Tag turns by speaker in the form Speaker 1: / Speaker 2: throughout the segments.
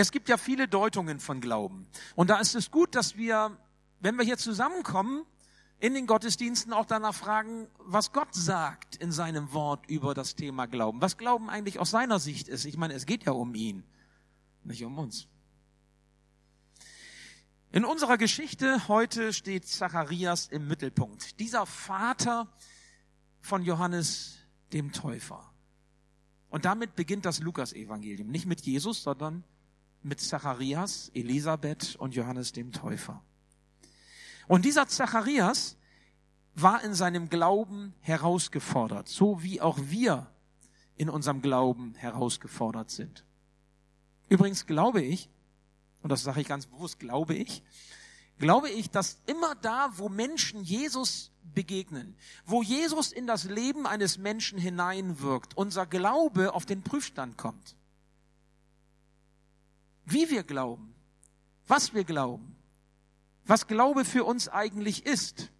Speaker 1: Es gibt ja viele Deutungen von Glauben. Und da ist es gut, dass wir, wenn wir hier zusammenkommen, in den Gottesdiensten auch danach fragen, was Gott sagt in seinem Wort über das Thema Glauben. Was Glauben eigentlich aus seiner Sicht ist. Ich meine, es geht ja um ihn, nicht um uns. In unserer Geschichte heute steht Zacharias im Mittelpunkt. Dieser Vater von Johannes dem Täufer. Und damit beginnt das Lukas-Evangelium. Nicht mit Jesus, sondern mit Zacharias, Elisabeth und Johannes dem Täufer. Und dieser Zacharias war in seinem Glauben herausgefordert, so wie auch wir in unserem Glauben herausgefordert sind. Übrigens glaube ich, und das sage ich ganz bewusst, glaube ich, glaube ich, dass immer da, wo Menschen Jesus begegnen, wo Jesus in das Leben eines Menschen hineinwirkt, unser Glaube auf den Prüfstand kommt. Wie wir glauben, was wir glauben, was Glaube für uns eigentlich ist.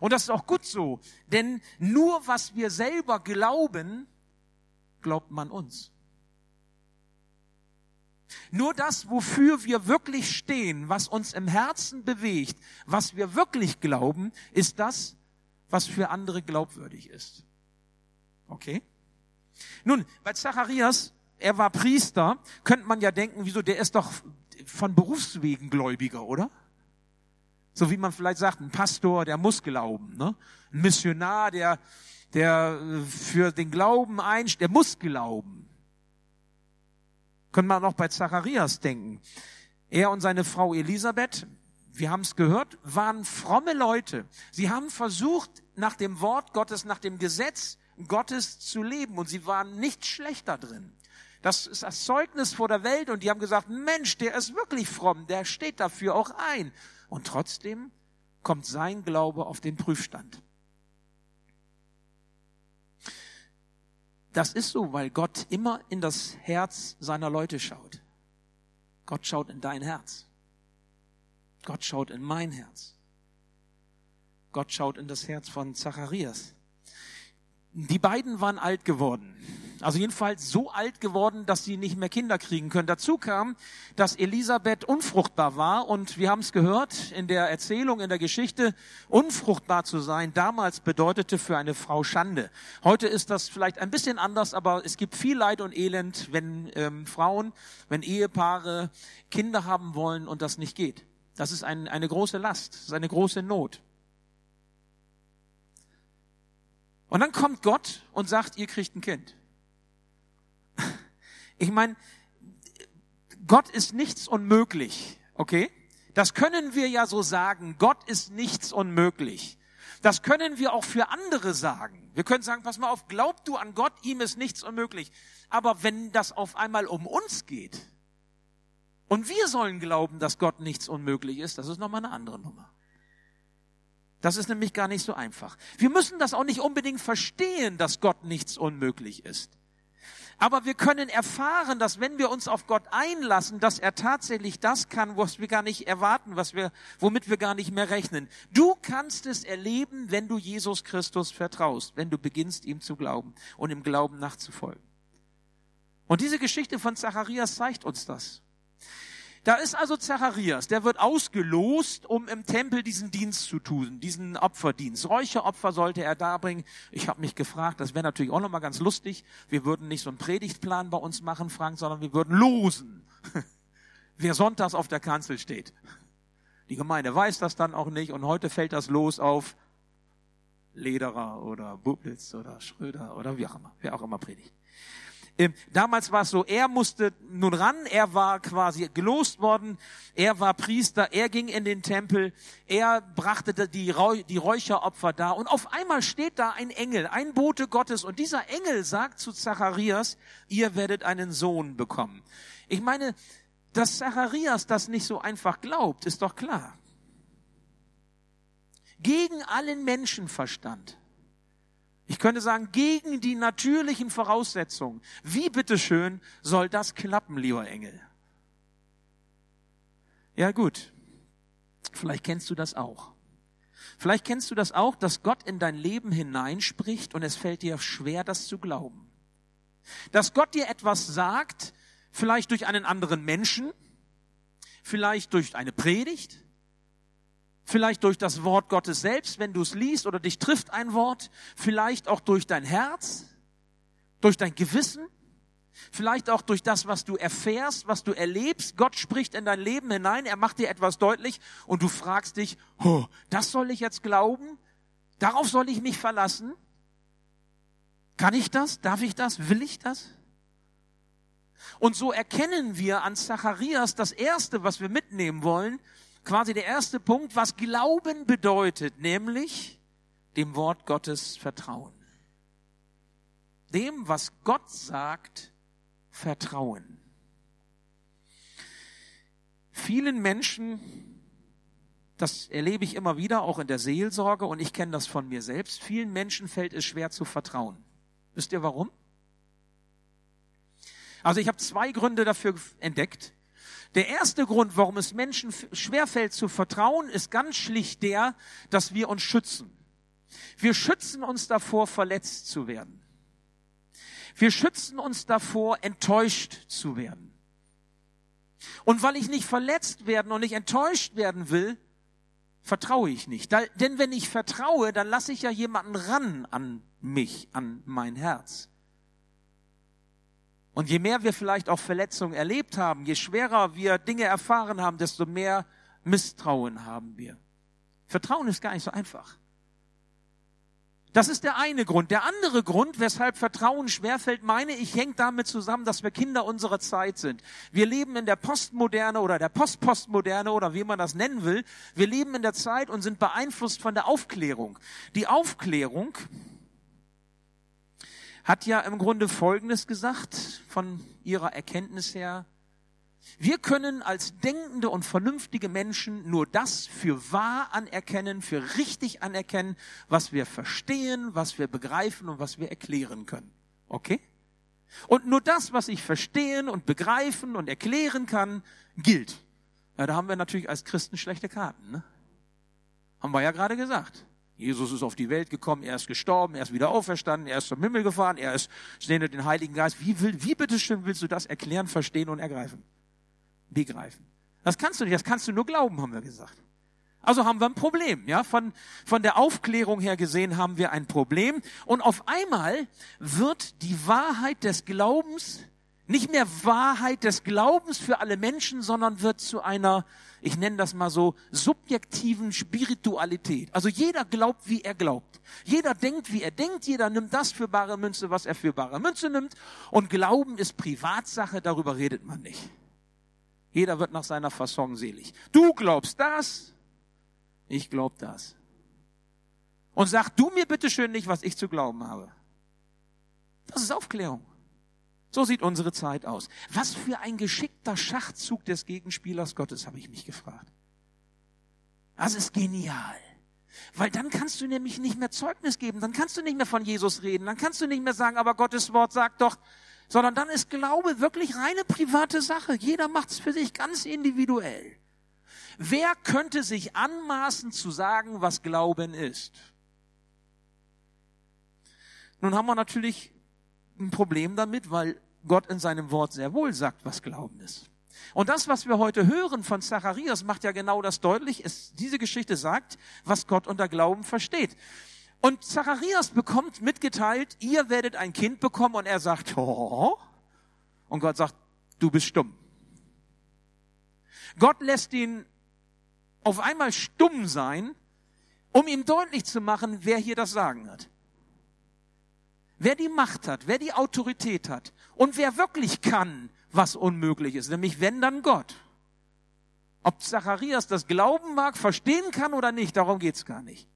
Speaker 1: Und das ist auch gut so, denn nur was wir selber glauben, glaubt man uns. Nur das, wofür wir wirklich stehen, was uns im Herzen bewegt, was wir wirklich glauben, ist das, was für andere glaubwürdig ist. Okay? Nun, bei Zacharias, er war Priester, könnte man ja denken, wieso, der ist doch von Berufswegen Gläubiger, oder? So wie man vielleicht sagt, ein Pastor, der muss glauben, ne? Ein Missionar, der, der für den Glauben einsteht, der muss glauben. Können wir noch bei Zacharias denken. Er und seine Frau Elisabeth, wir haben es gehört, waren fromme Leute. Sie haben versucht, nach dem Wort Gottes, nach dem Gesetz Gottes zu leben und sie waren nicht schlechter drin. Das ist das Zeugnis vor der Welt und die haben gesagt, Mensch, der ist wirklich fromm, der steht dafür auch ein. Und trotzdem kommt sein Glaube auf den Prüfstand. Das ist so, weil Gott immer in das Herz seiner Leute schaut. Gott schaut in dein Herz. Gott schaut in mein Herz. Gott schaut in das Herz von Zacharias. Die beiden waren alt geworden. Also jedenfalls so alt geworden, dass sie nicht mehr Kinder kriegen können. Dazu kam, dass Elisabeth unfruchtbar war und wir haben es gehört in der Erzählung, in der Geschichte, unfruchtbar zu sein damals bedeutete für eine Frau Schande. Heute ist das vielleicht ein bisschen anders, aber es gibt viel Leid und Elend, wenn ähm, Frauen, wenn Ehepaare Kinder haben wollen und das nicht geht. Das ist ein, eine große Last, das ist eine große Not. Und dann kommt Gott und sagt, ihr kriegt ein Kind. Ich meine, Gott ist nichts unmöglich, okay? Das können wir ja so sagen. Gott ist nichts unmöglich. Das können wir auch für andere sagen. Wir können sagen, pass mal auf, glaub du an Gott, ihm ist nichts unmöglich. Aber wenn das auf einmal um uns geht und wir sollen glauben, dass Gott nichts unmöglich ist, das ist nochmal eine andere Nummer. Das ist nämlich gar nicht so einfach. Wir müssen das auch nicht unbedingt verstehen, dass Gott nichts unmöglich ist. Aber wir können erfahren, dass wenn wir uns auf Gott einlassen, dass er tatsächlich das kann, was wir gar nicht erwarten, was wir, womit wir gar nicht mehr rechnen. Du kannst es erleben, wenn du Jesus Christus vertraust, wenn du beginnst, ihm zu glauben und im Glauben nachzufolgen. Und diese Geschichte von Zacharias zeigt uns das. Da ist also Zacharias, der wird ausgelost, um im Tempel diesen Dienst zu tun, diesen Opferdienst. Räucheropfer sollte er darbringen. Ich habe mich gefragt, das wäre natürlich auch nochmal ganz lustig. Wir würden nicht so einen Predigtplan bei uns machen, Frank, sondern wir würden losen, wer sonntags auf der Kanzel steht. Die Gemeinde weiß das dann auch nicht und heute fällt das los auf Lederer oder Bublitz oder Schröder oder wie auch immer, wer auch immer predigt. Damals war es so, er musste nun ran, er war quasi gelost worden, er war Priester, er ging in den Tempel, er brachte die, die Räucheropfer da und auf einmal steht da ein Engel, ein Bote Gottes und dieser Engel sagt zu Zacharias, ihr werdet einen Sohn bekommen. Ich meine, dass Zacharias das nicht so einfach glaubt, ist doch klar. Gegen allen Menschenverstand ich könnte sagen, gegen die natürlichen Voraussetzungen. Wie bitteschön soll das klappen, lieber Engel? Ja gut, vielleicht kennst du das auch. Vielleicht kennst du das auch, dass Gott in dein Leben hineinspricht und es fällt dir schwer, das zu glauben. Dass Gott dir etwas sagt, vielleicht durch einen anderen Menschen, vielleicht durch eine Predigt, vielleicht durch das Wort Gottes selbst, wenn du es liest oder dich trifft ein Wort, vielleicht auch durch dein Herz, durch dein Gewissen, vielleicht auch durch das, was du erfährst, was du erlebst. Gott spricht in dein Leben hinein, er macht dir etwas deutlich und du fragst dich, oh, das soll ich jetzt glauben? Darauf soll ich mich verlassen? Kann ich das? Darf ich das? Will ich das? Und so erkennen wir an Zacharias das Erste, was wir mitnehmen wollen, quasi der erste Punkt, was Glauben bedeutet, nämlich dem Wort Gottes vertrauen. Dem, was Gott sagt, vertrauen. Vielen Menschen, das erlebe ich immer wieder, auch in der Seelsorge, und ich kenne das von mir selbst, vielen Menschen fällt es schwer zu vertrauen. Wisst ihr warum? Also ich habe zwei Gründe dafür entdeckt. Der erste Grund, warum es Menschen schwerfällt zu vertrauen, ist ganz schlicht der, dass wir uns schützen. Wir schützen uns davor, verletzt zu werden. Wir schützen uns davor, enttäuscht zu werden. Und weil ich nicht verletzt werden und nicht enttäuscht werden will, vertraue ich nicht. Da, denn wenn ich vertraue, dann lasse ich ja jemanden ran an mich, an mein Herz. Und je mehr wir vielleicht auch Verletzungen erlebt haben, je schwerer wir Dinge erfahren haben, desto mehr Misstrauen haben wir. Vertrauen ist gar nicht so einfach. Das ist der eine Grund. Der andere Grund, weshalb Vertrauen schwerfällt, meine ich, hängt damit zusammen, dass wir Kinder unserer Zeit sind. Wir leben in der Postmoderne oder der Postpostmoderne oder wie man das nennen will. Wir leben in der Zeit und sind beeinflusst von der Aufklärung. Die Aufklärung hat ja im Grunde Folgendes gesagt von ihrer Erkenntnis her. Wir können als denkende und vernünftige Menschen nur das für wahr anerkennen, für richtig anerkennen, was wir verstehen, was wir begreifen und was wir erklären können. Okay? Und nur das, was ich verstehen und begreifen und erklären kann, gilt. Ja, da haben wir natürlich als Christen schlechte Karten. Ne? Haben wir ja gerade gesagt. Jesus ist auf die Welt gekommen, er ist gestorben, er ist wieder auferstanden, er ist zum Himmel gefahren, er ist sendet den Heiligen Geist. Wie, will, wie bitteschön willst du das erklären, verstehen und ergreifen? Begreifen. Das kannst du nicht, das kannst du nur glauben, haben wir gesagt. Also haben wir ein Problem, ja. Von, von der Aufklärung her gesehen haben wir ein Problem. Und auf einmal wird die Wahrheit des Glaubens nicht mehr Wahrheit des Glaubens für alle Menschen, sondern wird zu einer ich nenne das mal so, subjektiven Spiritualität. Also jeder glaubt, wie er glaubt. Jeder denkt, wie er denkt. Jeder nimmt das für bare Münze, was er für bare Münze nimmt. Und Glauben ist Privatsache, darüber redet man nicht. Jeder wird nach seiner Fasson selig. Du glaubst das, ich glaub das. Und sag du mir bitte schön nicht, was ich zu glauben habe. Das ist Aufklärung. So sieht unsere Zeit aus. Was für ein geschickter Schachzug des Gegenspielers Gottes, habe ich mich gefragt. Das ist genial. Weil dann kannst du nämlich nicht mehr Zeugnis geben, dann kannst du nicht mehr von Jesus reden, dann kannst du nicht mehr sagen, aber Gottes Wort sagt doch, sondern dann ist Glaube wirklich reine private Sache. Jeder macht es für sich ganz individuell. Wer könnte sich anmaßen zu sagen, was Glauben ist? Nun haben wir natürlich ein Problem damit, weil Gott in seinem Wort sehr wohl sagt, was Glauben ist. Und das, was wir heute hören von Zacharias, macht ja genau das deutlich. Es, diese Geschichte sagt, was Gott unter Glauben versteht. Und Zacharias bekommt mitgeteilt, ihr werdet ein Kind bekommen und er sagt, oh. Und Gott sagt, du bist stumm. Gott lässt ihn auf einmal stumm sein, um ihm deutlich zu machen, wer hier das Sagen hat. Wer die Macht hat, wer die Autorität hat und wer wirklich kann, was unmöglich ist, nämlich wenn dann Gott. Ob Zacharias das glauben mag, verstehen kann oder nicht, darum geht's gar nicht.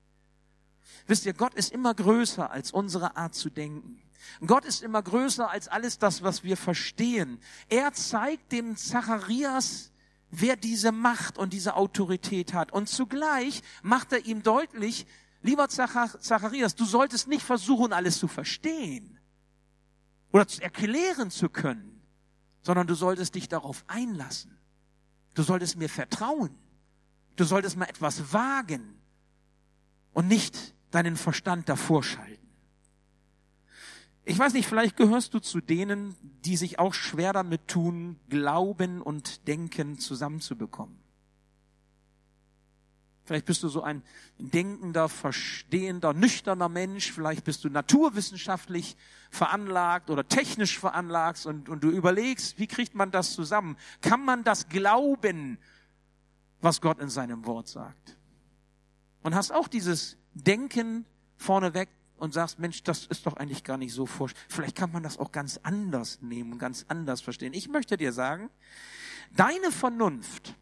Speaker 1: Wisst ihr, Gott ist immer größer als unsere Art zu denken. Gott ist immer größer als alles das, was wir verstehen. Er zeigt dem Zacharias, wer diese Macht und diese Autorität hat. Und zugleich macht er ihm deutlich, Lieber Zacharias, du solltest nicht versuchen, alles zu verstehen oder zu erklären zu können, sondern du solltest dich darauf einlassen. Du solltest mir vertrauen. Du solltest mal etwas wagen und nicht deinen Verstand davor schalten. Ich weiß nicht, vielleicht gehörst du zu denen, die sich auch schwer damit tun, Glauben und Denken zusammenzubekommen. Vielleicht bist du so ein denkender, verstehender, nüchterner Mensch. Vielleicht bist du naturwissenschaftlich veranlagt oder technisch veranlagt und, und du überlegst, wie kriegt man das zusammen? Kann man das glauben, was Gott in seinem Wort sagt? Und hast auch dieses Denken vorneweg und sagst, Mensch, das ist doch eigentlich gar nicht so forsch. Vielleicht kann man das auch ganz anders nehmen, ganz anders verstehen. Ich möchte dir sagen, deine Vernunft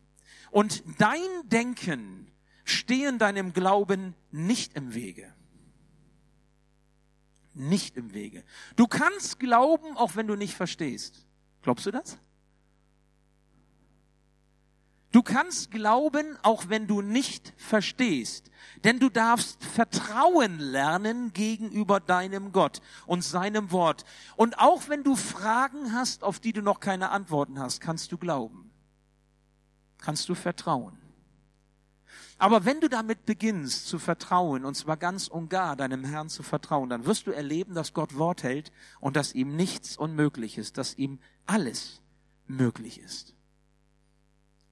Speaker 1: und dein Denken stehen deinem Glauben nicht im Wege. Nicht im Wege. Du kannst glauben, auch wenn du nicht verstehst. Glaubst du das? Du kannst glauben, auch wenn du nicht verstehst. Denn du darfst Vertrauen lernen gegenüber deinem Gott und seinem Wort. Und auch wenn du Fragen hast, auf die du noch keine Antworten hast, kannst du glauben. Kannst du vertrauen. Aber wenn du damit beginnst zu vertrauen, und zwar ganz und gar deinem Herrn zu vertrauen, dann wirst du erleben, dass Gott Wort hält und dass ihm nichts unmöglich ist, dass ihm alles möglich ist.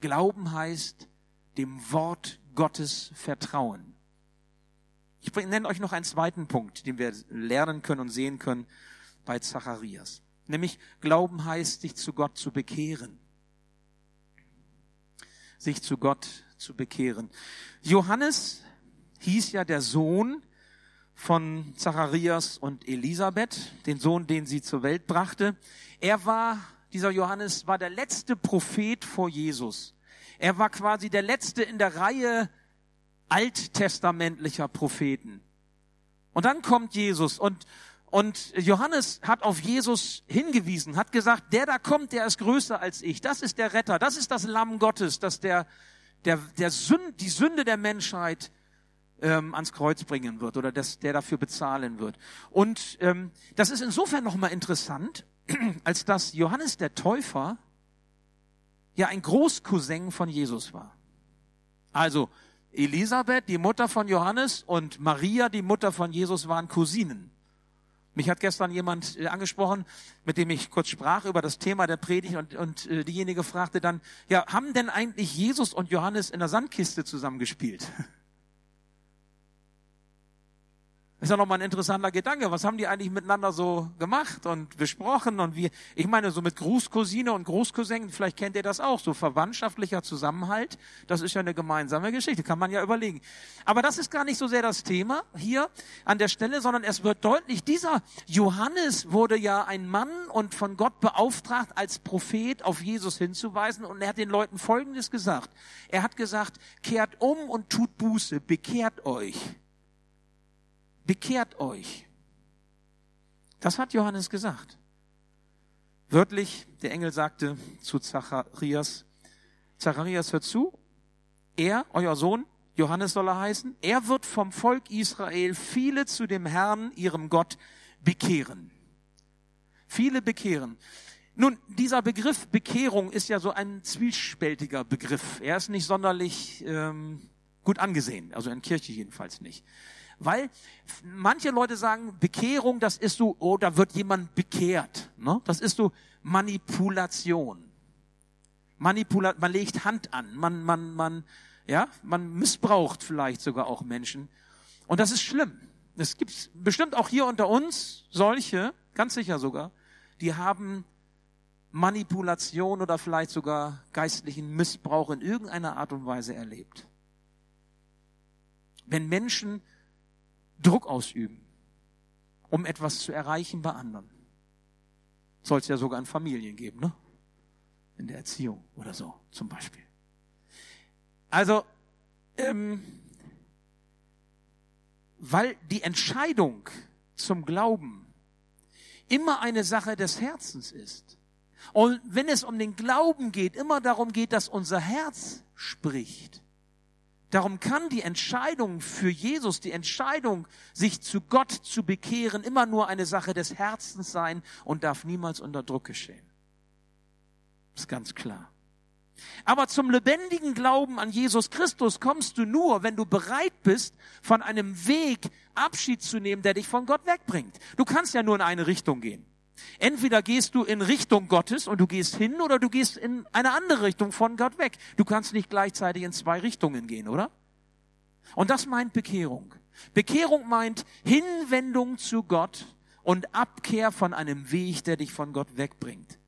Speaker 1: Glauben heißt dem Wort Gottes vertrauen. Ich nenne euch noch einen zweiten Punkt, den wir lernen können und sehen können bei Zacharias. Nämlich Glauben heißt, sich zu Gott zu bekehren. Sich zu Gott zu bekehren. Johannes hieß ja der Sohn von Zacharias und Elisabeth, den Sohn, den sie zur Welt brachte. Er war, dieser Johannes war der letzte Prophet vor Jesus. Er war quasi der letzte in der Reihe alttestamentlicher Propheten. Und dann kommt Jesus und und Johannes hat auf Jesus hingewiesen, hat gesagt, der da kommt, der ist größer als ich. Das ist der Retter, das ist das Lamm Gottes, das der der, der Sünd, die Sünde der Menschheit ähm, ans Kreuz bringen wird oder das, der dafür bezahlen wird. Und ähm, das ist insofern nochmal interessant, als dass Johannes der Täufer ja ein Großcousin von Jesus war. Also Elisabeth, die Mutter von Johannes, und Maria, die Mutter von Jesus, waren Cousinen. Mich hat gestern jemand äh, angesprochen, mit dem ich kurz sprach über das Thema der Predigt und, und äh, diejenige fragte dann, ja, haben denn eigentlich Jesus und Johannes in der Sandkiste zusammengespielt? Ist ja nochmal ein interessanter Gedanke. Was haben die eigentlich miteinander so gemacht und besprochen und wie, ich meine, so mit Großcousine und Großcousin, vielleicht kennt ihr das auch, so verwandtschaftlicher Zusammenhalt, das ist ja eine gemeinsame Geschichte, kann man ja überlegen. Aber das ist gar nicht so sehr das Thema hier an der Stelle, sondern es wird deutlich, dieser Johannes wurde ja ein Mann und von Gott beauftragt, als Prophet auf Jesus hinzuweisen und er hat den Leuten Folgendes gesagt. Er hat gesagt, kehrt um und tut Buße, bekehrt euch bekehrt euch. Das hat Johannes gesagt. Wörtlich, der Engel sagte zu Zacharias, Zacharias hört zu, er, euer Sohn, Johannes soll er heißen, er wird vom Volk Israel viele zu dem Herrn, ihrem Gott, bekehren. Viele bekehren. Nun, dieser Begriff Bekehrung ist ja so ein zwiespältiger Begriff. Er ist nicht sonderlich ähm, gut angesehen, also in Kirche jedenfalls nicht. Weil manche Leute sagen, Bekehrung, das ist so, oh, da wird jemand bekehrt. Ne? Das ist so Manipulation. Manipula man legt Hand an, man, man, man, ja, man missbraucht vielleicht sogar auch Menschen. Und das ist schlimm. Es gibt bestimmt auch hier unter uns solche, ganz sicher sogar, die haben Manipulation oder vielleicht sogar geistlichen Missbrauch in irgendeiner Art und Weise erlebt. Wenn Menschen Druck ausüben, um etwas zu erreichen bei anderen. Soll es ja sogar in Familien geben, ne? In der Erziehung oder so zum Beispiel. Also, ähm, weil die Entscheidung zum Glauben immer eine Sache des Herzens ist. Und wenn es um den Glauben geht, immer darum geht, dass unser Herz spricht. Darum kann die Entscheidung für Jesus, die Entscheidung, sich zu Gott zu bekehren, immer nur eine Sache des Herzens sein und darf niemals unter Druck geschehen. ist ganz klar. Aber zum lebendigen Glauben an Jesus Christus kommst du nur, wenn du bereit bist, von einem Weg Abschied zu nehmen, der dich von Gott wegbringt. Du kannst ja nur in eine Richtung gehen. Entweder gehst du in Richtung Gottes und du gehst hin oder du gehst in eine andere Richtung von Gott weg. Du kannst nicht gleichzeitig in zwei Richtungen gehen, oder? Und das meint Bekehrung. Bekehrung meint Hinwendung zu Gott und Abkehr von einem Weg, der dich von Gott wegbringt.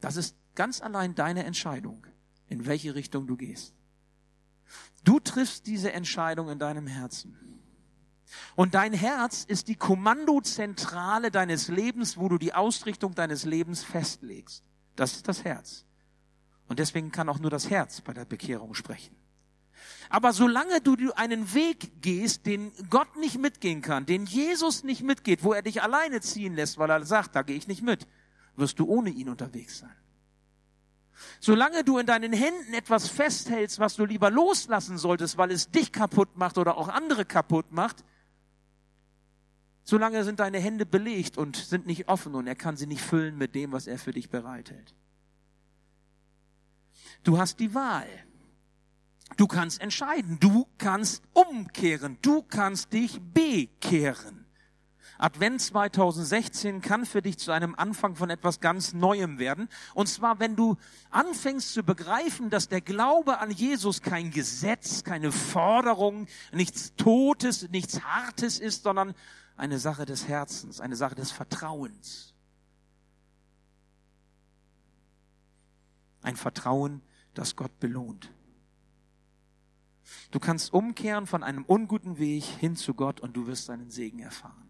Speaker 1: Das ist ganz allein deine Entscheidung, in welche Richtung du gehst. Du triffst diese Entscheidung in deinem Herzen. Und dein Herz ist die Kommandozentrale deines Lebens, wo du die Ausrichtung deines Lebens festlegst. Das ist das Herz. Und deswegen kann auch nur das Herz bei der Bekehrung sprechen. Aber solange du einen Weg gehst, den Gott nicht mitgehen kann, den Jesus nicht mitgeht, wo er dich alleine ziehen lässt, weil er sagt, da gehe ich nicht mit, wirst du ohne ihn unterwegs sein. Solange du in deinen Händen etwas festhältst, was du lieber loslassen solltest, weil es dich kaputt macht oder auch andere kaputt macht, solange sind deine Hände belegt und sind nicht offen und er kann sie nicht füllen mit dem, was er für dich bereithält. Du hast die Wahl. Du kannst entscheiden. Du kannst umkehren. Du kannst dich bekehren. Advent 2016 kann für dich zu einem Anfang von etwas ganz Neuem werden. Und zwar, wenn du anfängst zu begreifen, dass der Glaube an Jesus kein Gesetz, keine Forderung, nichts Totes, nichts Hartes ist, sondern eine Sache des Herzens, eine Sache des Vertrauens. Ein Vertrauen, das Gott belohnt. Du kannst umkehren von einem unguten Weg hin zu Gott und du wirst seinen Segen erfahren.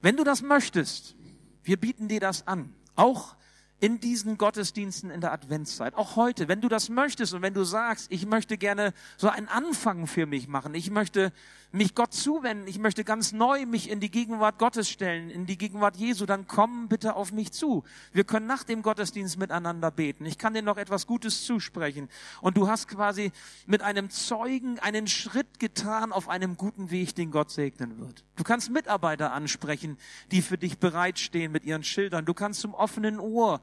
Speaker 1: Wenn du das möchtest, wir bieten dir das an. Auch in diesen Gottesdiensten in der Adventszeit. Auch heute, wenn du das möchtest und wenn du sagst, ich möchte gerne so einen Anfang für mich machen, ich möchte mich Gott zuwenden, ich möchte ganz neu mich in die Gegenwart Gottes stellen, in die Gegenwart Jesu, dann komm bitte auf mich zu. Wir können nach dem Gottesdienst miteinander beten. Ich kann dir noch etwas Gutes zusprechen. Und du hast quasi mit einem Zeugen einen Schritt getan auf einem guten Weg, den Gott segnen wird. Du kannst Mitarbeiter ansprechen, die für dich bereitstehen mit ihren Schildern. Du kannst zum offenen Ohr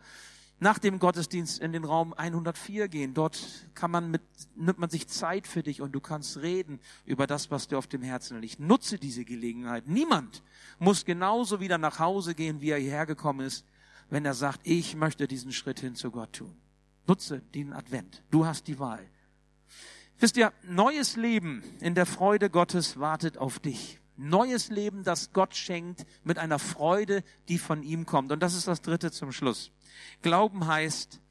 Speaker 1: nach dem Gottesdienst in den Raum 104 gehen. Dort kann man mit, nimmt man sich Zeit für dich und du kannst reden über das, was dir auf dem Herzen liegt. Nutze diese Gelegenheit. Niemand muss genauso wieder nach Hause gehen, wie er hierher gekommen ist, wenn er sagt, ich möchte diesen Schritt hin zu Gott tun. Nutze den Advent. Du hast die Wahl. Wisst ihr, neues Leben in der Freude Gottes wartet auf dich. Neues Leben, das Gott schenkt, mit einer Freude, die von ihm kommt. Und das ist das dritte zum Schluss. Glauben heißt,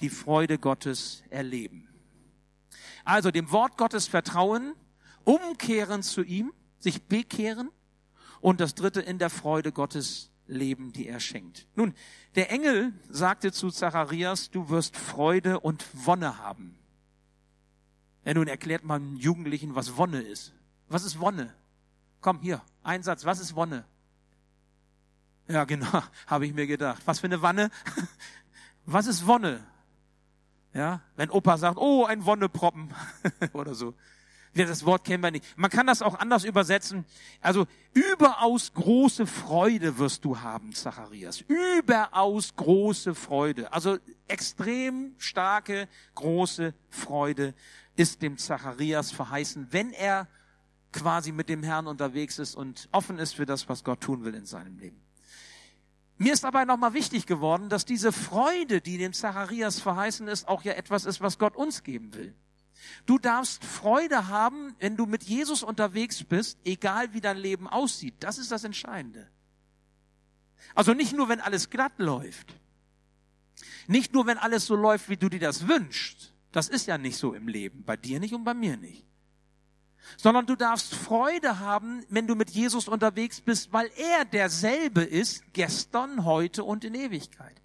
Speaker 1: die Freude Gottes erleben. Also dem Wort Gottes vertrauen, umkehren zu ihm, sich bekehren und das dritte in der Freude Gottes leben, die er schenkt. Nun, der Engel sagte zu Zacharias, du wirst Freude und Wonne haben. Ja, nun erklärt man Jugendlichen, was Wonne ist. Was ist Wonne? Komm, hier, ein Satz. Was ist Wonne? Ja, genau, habe ich mir gedacht. Was für eine Wanne? Was ist Wonne? Ja, wenn Opa sagt, oh, ein Wonneproppen oder so. Das Wort kennen wir nicht. Man kann das auch anders übersetzen. Also überaus große Freude wirst du haben, Zacharias. Überaus große Freude. Also extrem starke, große Freude ist dem Zacharias verheißen, wenn er quasi mit dem Herrn unterwegs ist und offen ist für das, was Gott tun will in seinem Leben. Mir ist dabei nochmal wichtig geworden, dass diese Freude, die dem Zacharias verheißen ist, auch ja etwas ist, was Gott uns geben will. Du darfst Freude haben, wenn du mit Jesus unterwegs bist, egal wie dein Leben aussieht. Das ist das Entscheidende. Also nicht nur, wenn alles glatt läuft. Nicht nur, wenn alles so läuft, wie du dir das wünschst. Das ist ja nicht so im Leben. Bei dir nicht und bei mir nicht sondern du darfst Freude haben, wenn du mit Jesus unterwegs bist, weil er derselbe ist, gestern, heute und in Ewigkeit.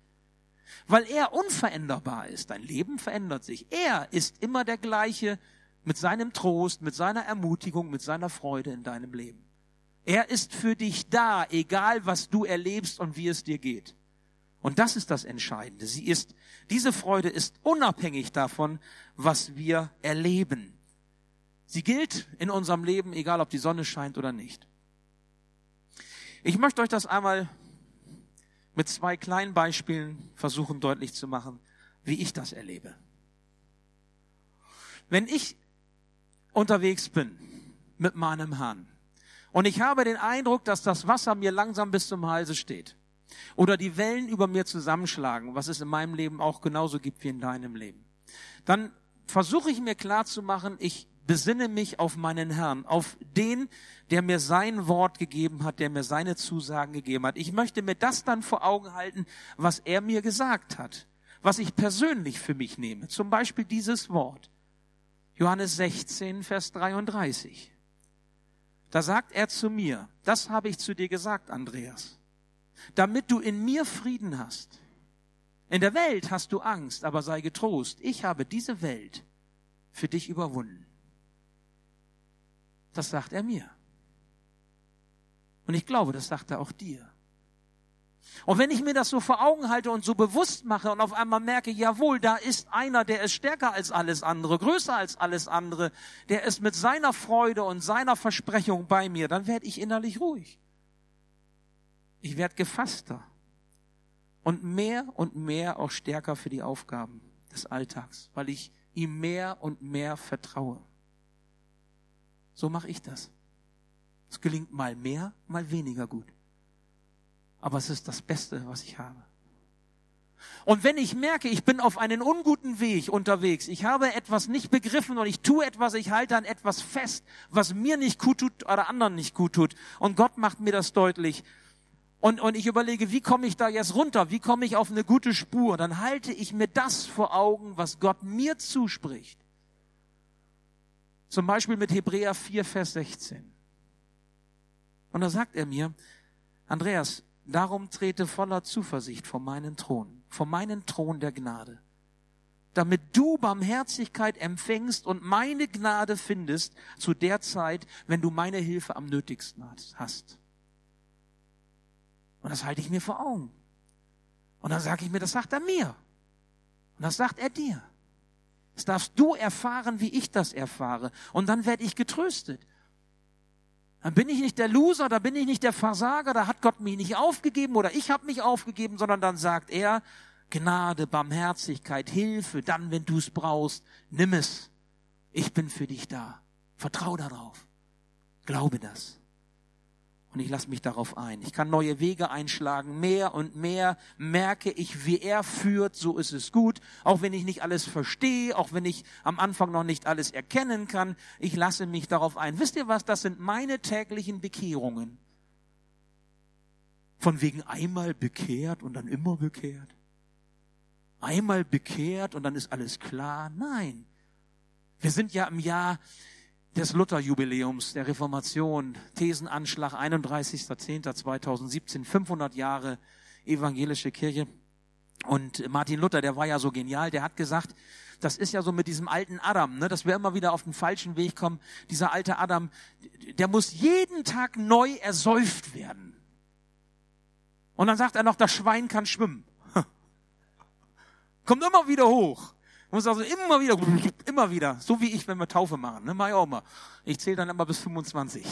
Speaker 1: Weil er unveränderbar ist. Dein Leben verändert sich. Er ist immer der gleiche mit seinem Trost, mit seiner Ermutigung, mit seiner Freude in deinem Leben. Er ist für dich da, egal was du erlebst und wie es dir geht. Und das ist das Entscheidende. Sie ist, diese Freude ist unabhängig davon, was wir erleben. Sie gilt in unserem Leben, egal ob die Sonne scheint oder nicht. Ich möchte euch das einmal mit zwei kleinen Beispielen versuchen deutlich zu machen, wie ich das erlebe. Wenn ich unterwegs bin mit meinem Herrn und ich habe den Eindruck, dass das Wasser mir langsam bis zum Halse steht oder die Wellen über mir zusammenschlagen, was es in meinem Leben auch genauso gibt wie in deinem Leben, dann versuche ich mir klar zu machen, ich besinne mich auf meinen Herrn, auf den, der mir sein Wort gegeben hat, der mir seine Zusagen gegeben hat. Ich möchte mir das dann vor Augen halten, was er mir gesagt hat, was ich persönlich für mich nehme. Zum Beispiel dieses Wort. Johannes 16, Vers 33. Da sagt er zu mir, das habe ich zu dir gesagt, Andreas, damit du in mir Frieden hast. In der Welt hast du Angst, aber sei getrost, ich habe diese Welt für dich überwunden. Das sagt er mir. Und ich glaube, das sagt er auch dir. Und wenn ich mir das so vor Augen halte und so bewusst mache und auf einmal merke, jawohl, da ist einer, der ist stärker als alles andere, größer als alles andere, der ist mit seiner Freude und seiner Versprechung bei mir, dann werde ich innerlich ruhig. Ich werde gefasster und mehr und mehr auch stärker für die Aufgaben des Alltags, weil ich ihm mehr und mehr vertraue. So mache ich das. Es gelingt mal mehr, mal weniger gut. Aber es ist das Beste, was ich habe. Und wenn ich merke, ich bin auf einen unguten Weg unterwegs, ich habe etwas nicht begriffen und ich tue etwas, ich halte an etwas fest, was mir nicht gut tut oder anderen nicht gut tut, und Gott macht mir das deutlich, und, und ich überlege, wie komme ich da jetzt runter? Wie komme ich auf eine gute Spur? Dann halte ich mir das vor Augen, was Gott mir zuspricht. Zum Beispiel mit Hebräer 4, Vers 16. Und da sagt er mir, Andreas, darum trete voller Zuversicht vor meinen Thron, vor meinen Thron der Gnade, damit du Barmherzigkeit empfängst und meine Gnade findest zu der Zeit, wenn du meine Hilfe am nötigsten hast. Und das halte ich mir vor Augen. Und dann sage ich mir, das sagt er mir. Und das sagt er dir. Das darfst du erfahren, wie ich das erfahre. Und dann werde ich getröstet. Dann bin ich nicht der Loser, da bin ich nicht der Versager, da hat Gott mich nicht aufgegeben oder ich habe mich aufgegeben, sondern dann sagt er, Gnade, Barmherzigkeit, Hilfe, dann, wenn du es brauchst, nimm es. Ich bin für dich da. Vertrau darauf. Glaube das. Und ich lasse mich darauf ein. Ich kann neue Wege einschlagen. Mehr und mehr merke ich, wie er führt. So ist es gut. Auch wenn ich nicht alles verstehe, auch wenn ich am Anfang noch nicht alles erkennen kann. Ich lasse mich darauf ein. Wisst ihr was? Das sind meine täglichen Bekehrungen. Von wegen einmal bekehrt und dann immer bekehrt. Einmal bekehrt und dann ist alles klar. Nein. Wir sind ja im Jahr des Lutherjubiläums, der Reformation, Thesenanschlag 31.10.2017, 500 Jahre evangelische Kirche. Und Martin Luther, der war ja so genial, der hat gesagt, das ist ja so mit diesem alten Adam, ne, dass wir immer wieder auf den falschen Weg kommen. Dieser alte Adam, der muss jeden Tag neu ersäuft werden. Und dann sagt er noch, das Schwein kann schwimmen. Kommt immer wieder hoch muss also immer wieder, immer wieder, so wie ich, wenn wir Taufe machen, ne, mach ich auch mal. Ich zähle dann immer bis 25.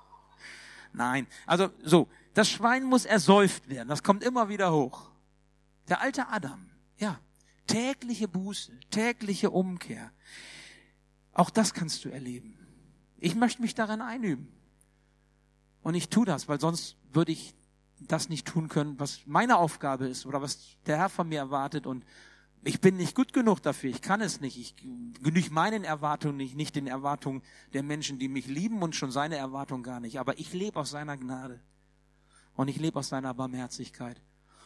Speaker 1: Nein, also so, das Schwein muss ersäuft werden, das kommt immer wieder hoch. Der alte Adam, ja, tägliche Buße, tägliche Umkehr. Auch das kannst du erleben. Ich möchte mich daran einüben. Und ich tue das, weil sonst würde ich das nicht tun können, was meine Aufgabe ist oder was der Herr von mir erwartet und ich bin nicht gut genug dafür, ich kann es nicht, ich genüge meinen Erwartungen nicht, nicht den Erwartungen der Menschen, die mich lieben und schon seine Erwartungen gar nicht. Aber ich lebe aus seiner Gnade und ich lebe aus seiner Barmherzigkeit.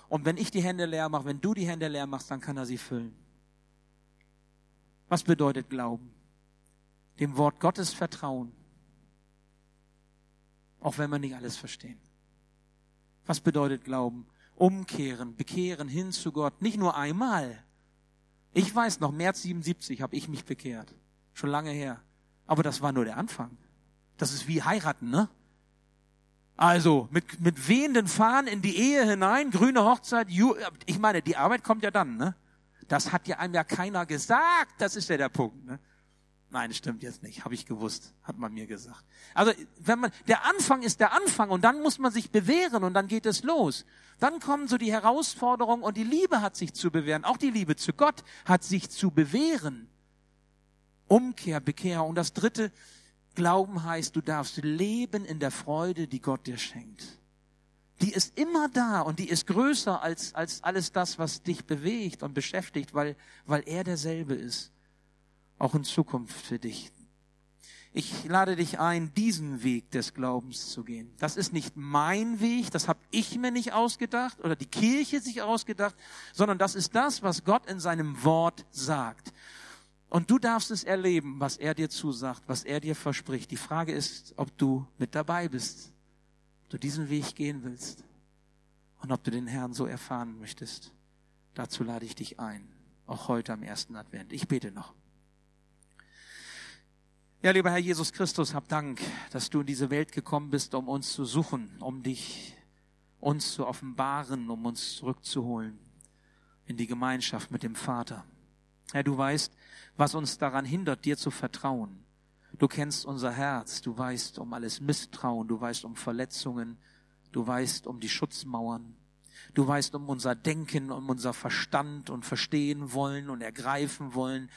Speaker 1: Und wenn ich die Hände leer mache, wenn du die Hände leer machst, dann kann er sie füllen. Was bedeutet Glauben? Dem Wort Gottes vertrauen, auch wenn wir nicht alles verstehen. Was bedeutet Glauben? Umkehren, bekehren hin zu Gott, nicht nur einmal, ich weiß noch, März 77 habe ich mich bekehrt. Schon lange her. Aber das war nur der Anfang. Das ist wie heiraten, ne? Also mit, mit wehenden Fahnen in die Ehe hinein, grüne Hochzeit. Ich meine, die Arbeit kommt ja dann, ne? Das hat ja einem ja keiner gesagt. Das ist ja der Punkt. Ne? Nein, stimmt jetzt nicht. Habe ich gewusst, hat man mir gesagt. Also, wenn man, der Anfang ist der Anfang und dann muss man sich bewähren und dann geht es los. Dann kommen so die Herausforderungen und die Liebe hat sich zu bewähren. Auch die Liebe zu Gott hat sich zu bewähren. Umkehr, Bekehr. Und das dritte, Glauben heißt, du darfst leben in der Freude, die Gott dir schenkt. Die ist immer da und die ist größer als, als alles das, was dich bewegt und beschäftigt, weil, weil er derselbe ist auch in Zukunft für dich. Ich lade dich ein, diesen Weg des Glaubens zu gehen. Das ist nicht mein Weg, das habe ich mir nicht ausgedacht oder die Kirche sich ausgedacht, sondern das ist das, was Gott in seinem Wort sagt. Und du darfst es erleben, was er dir zusagt, was er dir verspricht. Die Frage ist, ob du mit dabei bist, ob du diesen Weg gehen willst und ob du den Herrn so erfahren möchtest. Dazu lade ich dich ein, auch heute am ersten Advent. Ich bete noch. Ja, lieber Herr Jesus Christus, hab Dank, dass du in diese Welt gekommen bist, um uns zu suchen, um dich uns zu offenbaren, um uns zurückzuholen in die Gemeinschaft mit dem Vater. Herr, du weißt, was uns daran hindert, dir zu vertrauen. Du kennst unser Herz, du weißt um alles Misstrauen, du weißt um Verletzungen, du weißt um die Schutzmauern, du weißt um unser Denken, um unser Verstand und verstehen wollen und ergreifen wollen,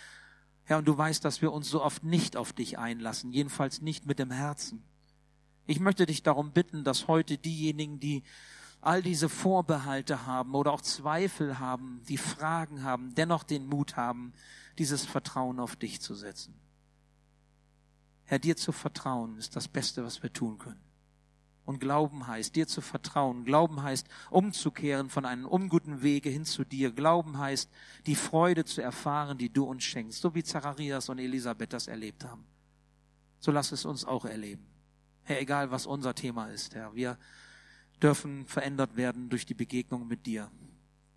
Speaker 1: Herr, und du weißt, dass wir uns so oft nicht auf dich einlassen, jedenfalls nicht mit dem Herzen. Ich möchte dich darum bitten, dass heute diejenigen, die all diese Vorbehalte haben oder auch Zweifel haben, die Fragen haben, dennoch den Mut haben, dieses Vertrauen auf dich zu setzen. Herr, dir zu vertrauen ist das Beste, was wir tun können. Und Glauben heißt, dir zu vertrauen. Glauben heißt, umzukehren von einem unguten Wege hin zu dir. Glauben heißt, die Freude zu erfahren, die du uns schenkst, so wie Zacharias und Elisabeth das erlebt haben. So lass es uns auch erleben. Herr, egal was unser Thema ist, Herr, wir dürfen verändert werden durch die Begegnung mit dir.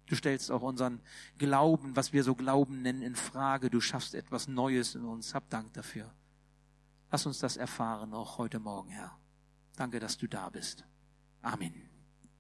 Speaker 1: Du stellst auch unseren Glauben, was wir so Glauben nennen, in Frage. Du schaffst etwas Neues in uns. Hab Dank dafür. Lass uns das erfahren, auch heute Morgen, Herr. Danke, dass du da bist. Amen.